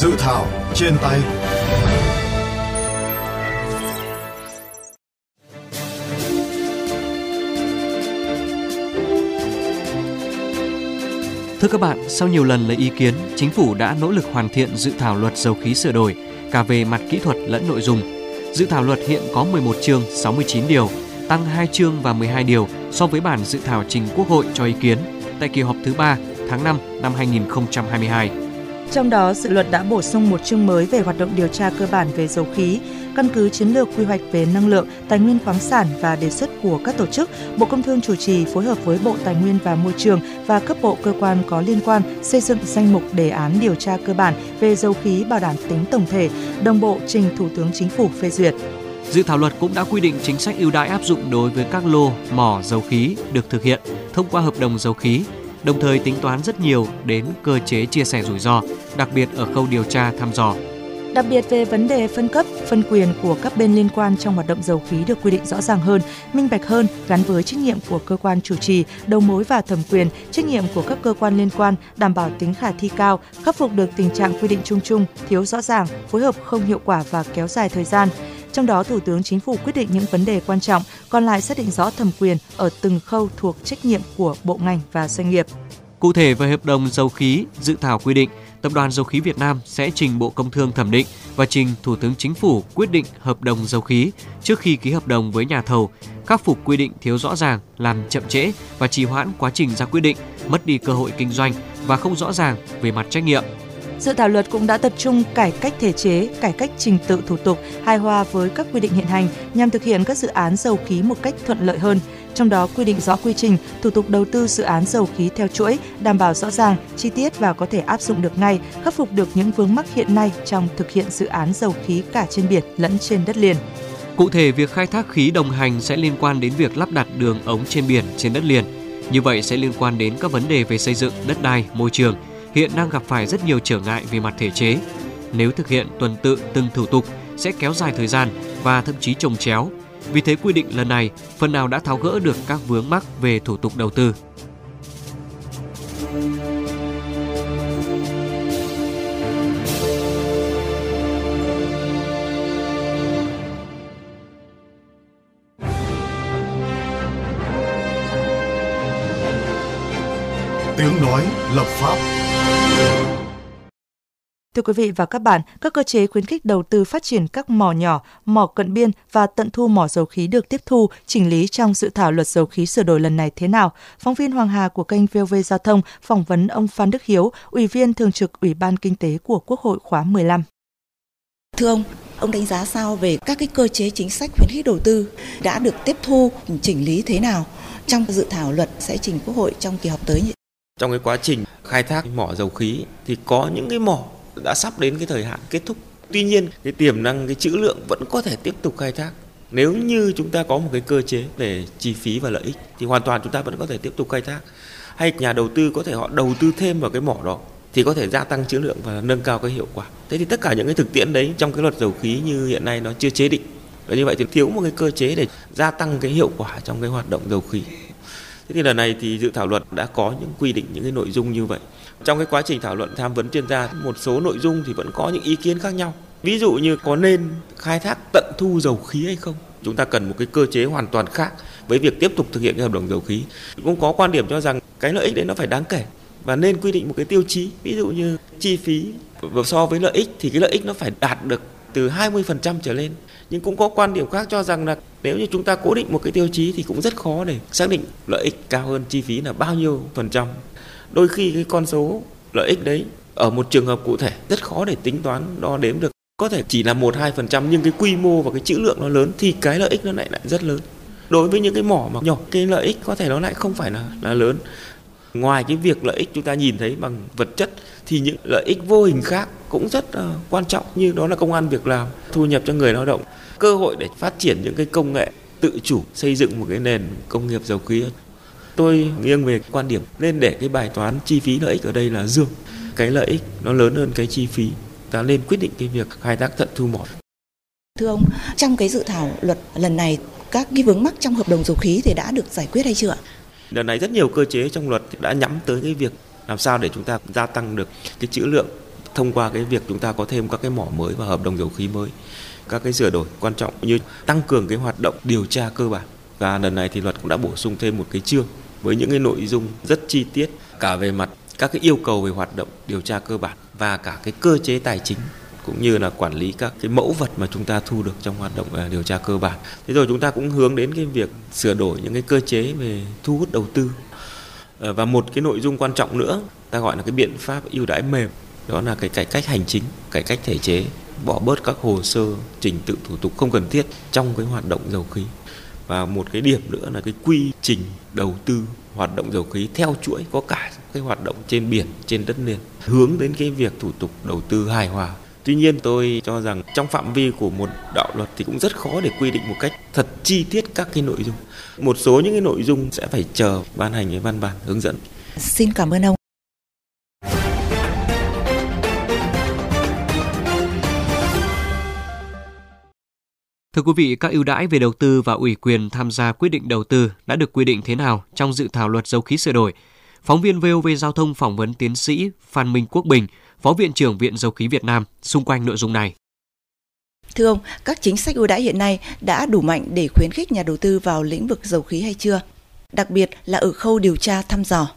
Dự thảo trên tay Thưa các bạn, sau nhiều lần lấy ý kiến, chính phủ đã nỗ lực hoàn thiện dự thảo luật dầu khí sửa đổi, cả về mặt kỹ thuật lẫn nội dung. Dự thảo luật hiện có 11 chương, 69 điều, tăng 2 chương và 12 điều so với bản dự thảo trình Quốc hội cho ý kiến tại kỳ họp thứ 3 tháng 5 năm 2022. Trong đó, dự luật đã bổ sung một chương mới về hoạt động điều tra cơ bản về dầu khí, căn cứ chiến lược quy hoạch về năng lượng, tài nguyên khoáng sản và đề xuất của các tổ chức, Bộ Công Thương chủ trì phối hợp với Bộ Tài nguyên và Môi trường và cấp bộ cơ quan có liên quan xây dựng danh mục đề án điều tra cơ bản về dầu khí bảo đảm tính tổng thể, đồng bộ trình Thủ tướng Chính phủ phê duyệt. Dự thảo luật cũng đã quy định chính sách ưu đãi áp dụng đối với các lô mỏ dầu khí được thực hiện thông qua hợp đồng dầu khí, đồng thời tính toán rất nhiều đến cơ chế chia sẻ rủi ro, đặc biệt ở khâu điều tra thăm dò. Đặc biệt về vấn đề phân cấp, phân quyền của các bên liên quan trong hoạt động dầu khí được quy định rõ ràng hơn, minh bạch hơn, gắn với trách nhiệm của cơ quan chủ trì, đầu mối và thẩm quyền, trách nhiệm của các cơ quan liên quan, đảm bảo tính khả thi cao, khắc phục được tình trạng quy định chung chung, thiếu rõ ràng, phối hợp không hiệu quả và kéo dài thời gian. Trong đó, Thủ tướng Chính phủ quyết định những vấn đề quan trọng, còn lại xác định rõ thẩm quyền ở từng khâu thuộc trách nhiệm của bộ ngành và doanh nghiệp. Cụ thể về hợp đồng dầu khí, dự thảo quy định Tập đoàn Dầu khí Việt Nam sẽ trình Bộ Công Thương thẩm định và trình Thủ tướng Chính phủ quyết định hợp đồng dầu khí trước khi ký hợp đồng với nhà thầu, khắc phục quy định thiếu rõ ràng, làm chậm trễ và trì hoãn quá trình ra quyết định, mất đi cơ hội kinh doanh và không rõ ràng về mặt trách nhiệm. Dự thảo luật cũng đã tập trung cải cách thể chế, cải cách trình tự thủ tục hài hòa với các quy định hiện hành nhằm thực hiện các dự án dầu khí một cách thuận lợi hơn. Trong đó quy định rõ quy trình, thủ tục đầu tư dự án dầu khí theo chuỗi, đảm bảo rõ ràng, chi tiết và có thể áp dụng được ngay, khắc phục được những vướng mắc hiện nay trong thực hiện dự án dầu khí cả trên biển lẫn trên đất liền. Cụ thể, việc khai thác khí đồng hành sẽ liên quan đến việc lắp đặt đường ống trên biển, trên đất liền. Như vậy sẽ liên quan đến các vấn đề về xây dựng, đất đai, môi trường, hiện đang gặp phải rất nhiều trở ngại về mặt thể chế. Nếu thực hiện tuần tự từng thủ tục sẽ kéo dài thời gian và thậm chí trồng chéo. Vì thế quy định lần này, phần nào đã tháo gỡ được các vướng mắc về thủ tục đầu tư. Tiếng nói lập pháp Thưa quý vị và các bạn, các cơ chế khuyến khích đầu tư phát triển các mỏ nhỏ, mỏ cận biên và tận thu mỏ dầu khí được tiếp thu, chỉnh lý trong dự thảo luật dầu khí sửa đổi lần này thế nào? Phóng viên Hoàng Hà của kênh VOV Giao thông phỏng vấn ông Phan Đức Hiếu, Ủy viên Thường trực Ủy ban Kinh tế của Quốc hội khóa 15. Thưa ông, ông đánh giá sao về các cái cơ chế chính sách khuyến khích đầu tư đã được tiếp thu, chỉnh lý thế nào trong dự thảo luật sẽ trình Quốc hội trong kỳ họp tới? Trong cái quá trình khai thác mỏ dầu khí thì có những cái mỏ đã sắp đến cái thời hạn kết thúc. Tuy nhiên, cái tiềm năng cái trữ lượng vẫn có thể tiếp tục khai thác. Nếu như chúng ta có một cái cơ chế về chi phí và lợi ích thì hoàn toàn chúng ta vẫn có thể tiếp tục khai thác. Hay nhà đầu tư có thể họ đầu tư thêm vào cái mỏ đó thì có thể gia tăng trữ lượng và nâng cao cái hiệu quả. Thế thì tất cả những cái thực tiễn đấy trong cái luật dầu khí như hiện nay nó chưa chế định. Và như vậy thì thiếu một cái cơ chế để gia tăng cái hiệu quả trong cái hoạt động dầu khí. Thế thì lần này thì dự thảo luật đã có những quy định những cái nội dung như vậy. Trong cái quá trình thảo luận tham vấn chuyên gia, một số nội dung thì vẫn có những ý kiến khác nhau. Ví dụ như có nên khai thác tận thu dầu khí hay không? Chúng ta cần một cái cơ chế hoàn toàn khác với việc tiếp tục thực hiện cái hợp đồng dầu khí. Cũng có quan điểm cho rằng cái lợi ích đấy nó phải đáng kể và nên quy định một cái tiêu chí ví dụ như chi phí so với lợi ích thì cái lợi ích nó phải đạt được từ 20% trở lên nhưng cũng có quan điểm khác cho rằng là nếu như chúng ta cố định một cái tiêu chí thì cũng rất khó để xác định lợi ích cao hơn chi phí là bao nhiêu phần trăm. Đôi khi cái con số lợi ích đấy ở một trường hợp cụ thể rất khó để tính toán đo đếm được. Có thể chỉ là một hai phần trăm nhưng cái quy mô và cái chữ lượng nó lớn thì cái lợi ích nó lại lại rất lớn. Đối với những cái mỏ mà nhỏ cái lợi ích có thể nó lại không phải là là lớn. Ngoài cái việc lợi ích chúng ta nhìn thấy bằng vật chất thì những lợi ích vô hình khác cũng rất uh, quan trọng như đó là công an việc làm thu nhập cho người lao động cơ hội để phát triển những cái công nghệ tự chủ xây dựng một cái nền công nghiệp dầu khí tôi nghiêng về quan điểm nên để cái bài toán chi phí lợi ích ở đây là dương. Cái lợi ích nó lớn hơn cái chi phí. Ta nên quyết định cái việc khai thác tận thu mỏ. Thưa ông trong cái dự thảo luật lần này các cái vướng mắc trong hợp đồng dầu khí thì đã được giải quyết hay chưa Lần này rất nhiều cơ chế trong luật đã nhắm tới cái việc làm sao để chúng ta gia tăng được cái chữ lượng thông qua cái việc chúng ta có thêm các cái mỏ mới và hợp đồng dầu khí mới các cái sửa đổi quan trọng như tăng cường cái hoạt động điều tra cơ bản và lần này thì luật cũng đã bổ sung thêm một cái chương với những cái nội dung rất chi tiết cả về mặt các cái yêu cầu về hoạt động điều tra cơ bản và cả cái cơ chế tài chính cũng như là quản lý các cái mẫu vật mà chúng ta thu được trong hoạt động à, điều tra cơ bản. Thế rồi chúng ta cũng hướng đến cái việc sửa đổi những cái cơ chế về thu hút đầu tư. Ờ, và một cái nội dung quan trọng nữa, ta gọi là cái biện pháp ưu đãi mềm, đó là cái cải cách hành chính, cải cách thể chế, bỏ bớt các hồ sơ trình tự thủ tục không cần thiết trong cái hoạt động dầu khí. Và một cái điểm nữa là cái quy trình đầu tư hoạt động dầu khí theo chuỗi có cả cái hoạt động trên biển, trên đất liền hướng đến cái việc thủ tục đầu tư hài hòa Tuy nhiên tôi cho rằng trong phạm vi của một đạo luật thì cũng rất khó để quy định một cách thật chi tiết các cái nội dung. Một số những cái nội dung sẽ phải chờ ban hành cái văn bản hướng dẫn. Xin cảm ơn ông. Thưa quý vị, các ưu đãi về đầu tư và ủy quyền tham gia quyết định đầu tư đã được quy định thế nào trong dự thảo luật dầu khí sửa đổi? Phóng viên VOV Giao thông phỏng vấn tiến sĩ Phan Minh Quốc Bình, Phó Viện trưởng Viện Dầu khí Việt Nam xung quanh nội dung này. Thưa ông, các chính sách ưu đãi hiện nay đã đủ mạnh để khuyến khích nhà đầu tư vào lĩnh vực dầu khí hay chưa? Đặc biệt là ở khâu điều tra thăm dò.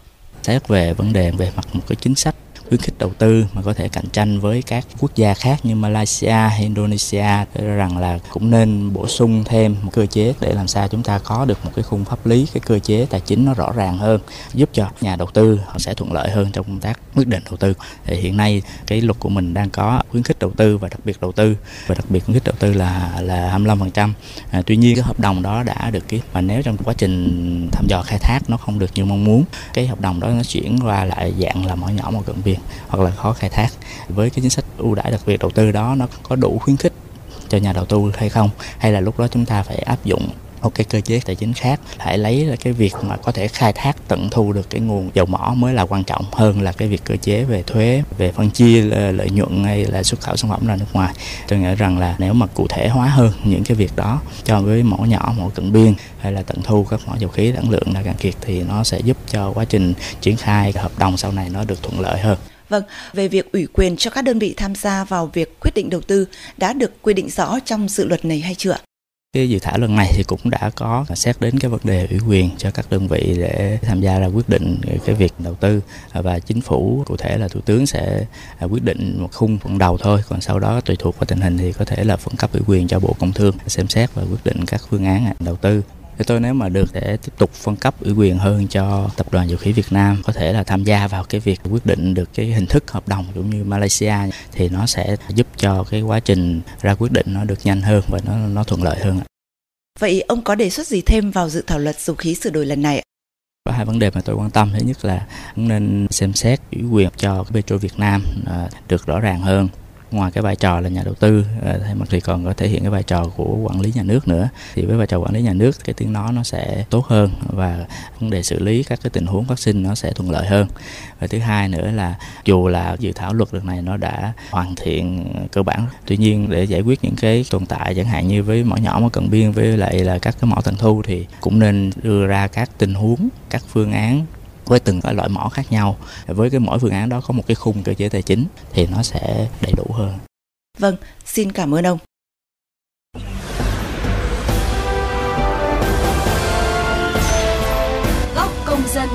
Xét về vấn đề về mặt một cái chính sách khuyến khích đầu tư mà có thể cạnh tranh với các quốc gia khác như Malaysia hay Indonesia. Rằng là cũng nên bổ sung thêm một cơ chế để làm sao chúng ta có được một cái khung pháp lý cái cơ chế tài chính nó rõ ràng hơn giúp cho nhà đầu tư họ sẽ thuận lợi hơn trong công tác quyết định đầu tư. Thì hiện nay cái luật của mình đang có khuyến khích đầu tư và đặc biệt đầu tư và đặc biệt khuyến khích đầu tư là là 25% à, tuy nhiên cái hợp đồng đó đã được ký mà nếu trong quá trình thăm dò khai thác nó không được như mong muốn cái hợp đồng đó nó chuyển qua lại dạng là mỏ nhỏ một cận biên hoặc là khó khai thác. Với cái chính sách ưu đãi đặc biệt đầu tư đó, nó có đủ khuyến khích cho nhà đầu tư hay không? Hay là lúc đó chúng ta phải áp dụng một cái cơ chế tài chính khác hãy lấy là cái việc mà có thể khai thác tận thu được cái nguồn dầu mỏ mới là quan trọng hơn là cái việc cơ chế về thuế, về phân chia ờ, lợi nhuận hay là xuất khẩu sản phẩm ra nước ngoài. Tôi nghĩ rằng là nếu mà cụ thể hóa hơn những cái việc đó cho với mỏ nhỏ mỏ cận biên hay là tận thu các mỏ dầu khí đẳng lượng là cạn kiệt thì nó sẽ giúp cho quá trình triển khai hợp đồng sau này nó được thuận lợi hơn. Vâng, về việc ủy quyền cho các đơn vị tham gia vào việc quyết định đầu tư đã được quy định rõ trong dự luật này hay chưa? Cái dự thảo lần này thì cũng đã có xét đến cái vấn đề ủy quyền cho các đơn vị để tham gia ra quyết định cái việc đầu tư và chính phủ cụ thể là thủ tướng sẽ à, quyết định một khung phần đầu thôi còn sau đó tùy thuộc vào tình hình thì có thể là phân cấp ủy quyền cho bộ công thương xem xét và quyết định các phương án đầu tư thì tôi nếu mà được để tiếp tục phân cấp ủy quyền hơn cho tập đoàn dầu khí Việt Nam có thể là tham gia vào cái việc quyết định được cái hình thức hợp đồng cũng như Malaysia thì nó sẽ giúp cho cái quá trình ra quyết định nó được nhanh hơn và nó nó thuận lợi hơn. Vậy ông có đề xuất gì thêm vào dự thảo luật dầu khí sửa đổi lần này? Có hai vấn đề mà tôi quan tâm thứ nhất là nên xem xét ủy quyền cho Petro Việt Nam à, được rõ ràng hơn ngoài cái vai trò là nhà đầu tư thay thì thì còn có thể hiện cái vai trò của quản lý nhà nước nữa. Thì với vai trò quản lý nhà nước cái tiếng nói nó sẽ tốt hơn và vấn đề xử lý các cái tình huống phát sinh nó sẽ thuận lợi hơn. Và thứ hai nữa là dù là dự thảo luật lần này nó đã hoàn thiện cơ bản, tuy nhiên để giải quyết những cái tồn tại chẳng hạn như với mỏ nhỏ, mỏ cận biên với lại là các cái mỏ tận thu thì cũng nên đưa ra các tình huống, các phương án với từng cái loại mỏ khác nhau. Với cái mỗi phương án đó có một cái khung cơ chế tài chính thì nó sẽ đầy đủ hơn. Vâng xin cảm ơn ông. Góc công dân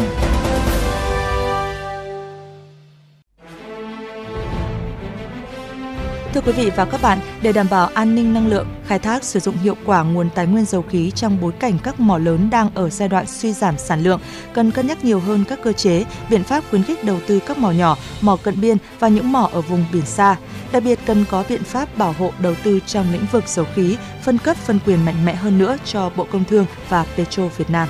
Thưa quý vị và các bạn, để đảm bảo an ninh năng lượng, khai thác sử dụng hiệu quả nguồn tài nguyên dầu khí trong bối cảnh các mỏ lớn đang ở giai đoạn suy giảm sản lượng, cần cân nhắc nhiều hơn các cơ chế, biện pháp khuyến khích đầu tư các mỏ nhỏ, mỏ cận biên và những mỏ ở vùng biển xa. Đặc biệt cần có biện pháp bảo hộ đầu tư trong lĩnh vực dầu khí, phân cấp phân quyền mạnh mẽ hơn nữa cho Bộ Công Thương và Petro Việt Nam.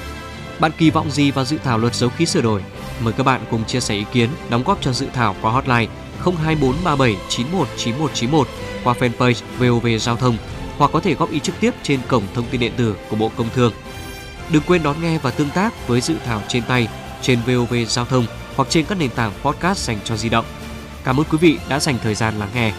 Bạn kỳ vọng gì vào dự thảo luật dầu khí sửa đổi? Mời các bạn cùng chia sẻ ý kiến, đóng góp cho dự thảo qua hotline 02437 919191 qua fanpage VOV Giao thông hoặc có thể góp ý trực tiếp trên cổng thông tin điện tử của Bộ Công Thương. Đừng quên đón nghe và tương tác với dự thảo trên tay trên VOV Giao thông hoặc trên các nền tảng podcast dành cho di động. Cảm ơn quý vị đã dành thời gian lắng nghe.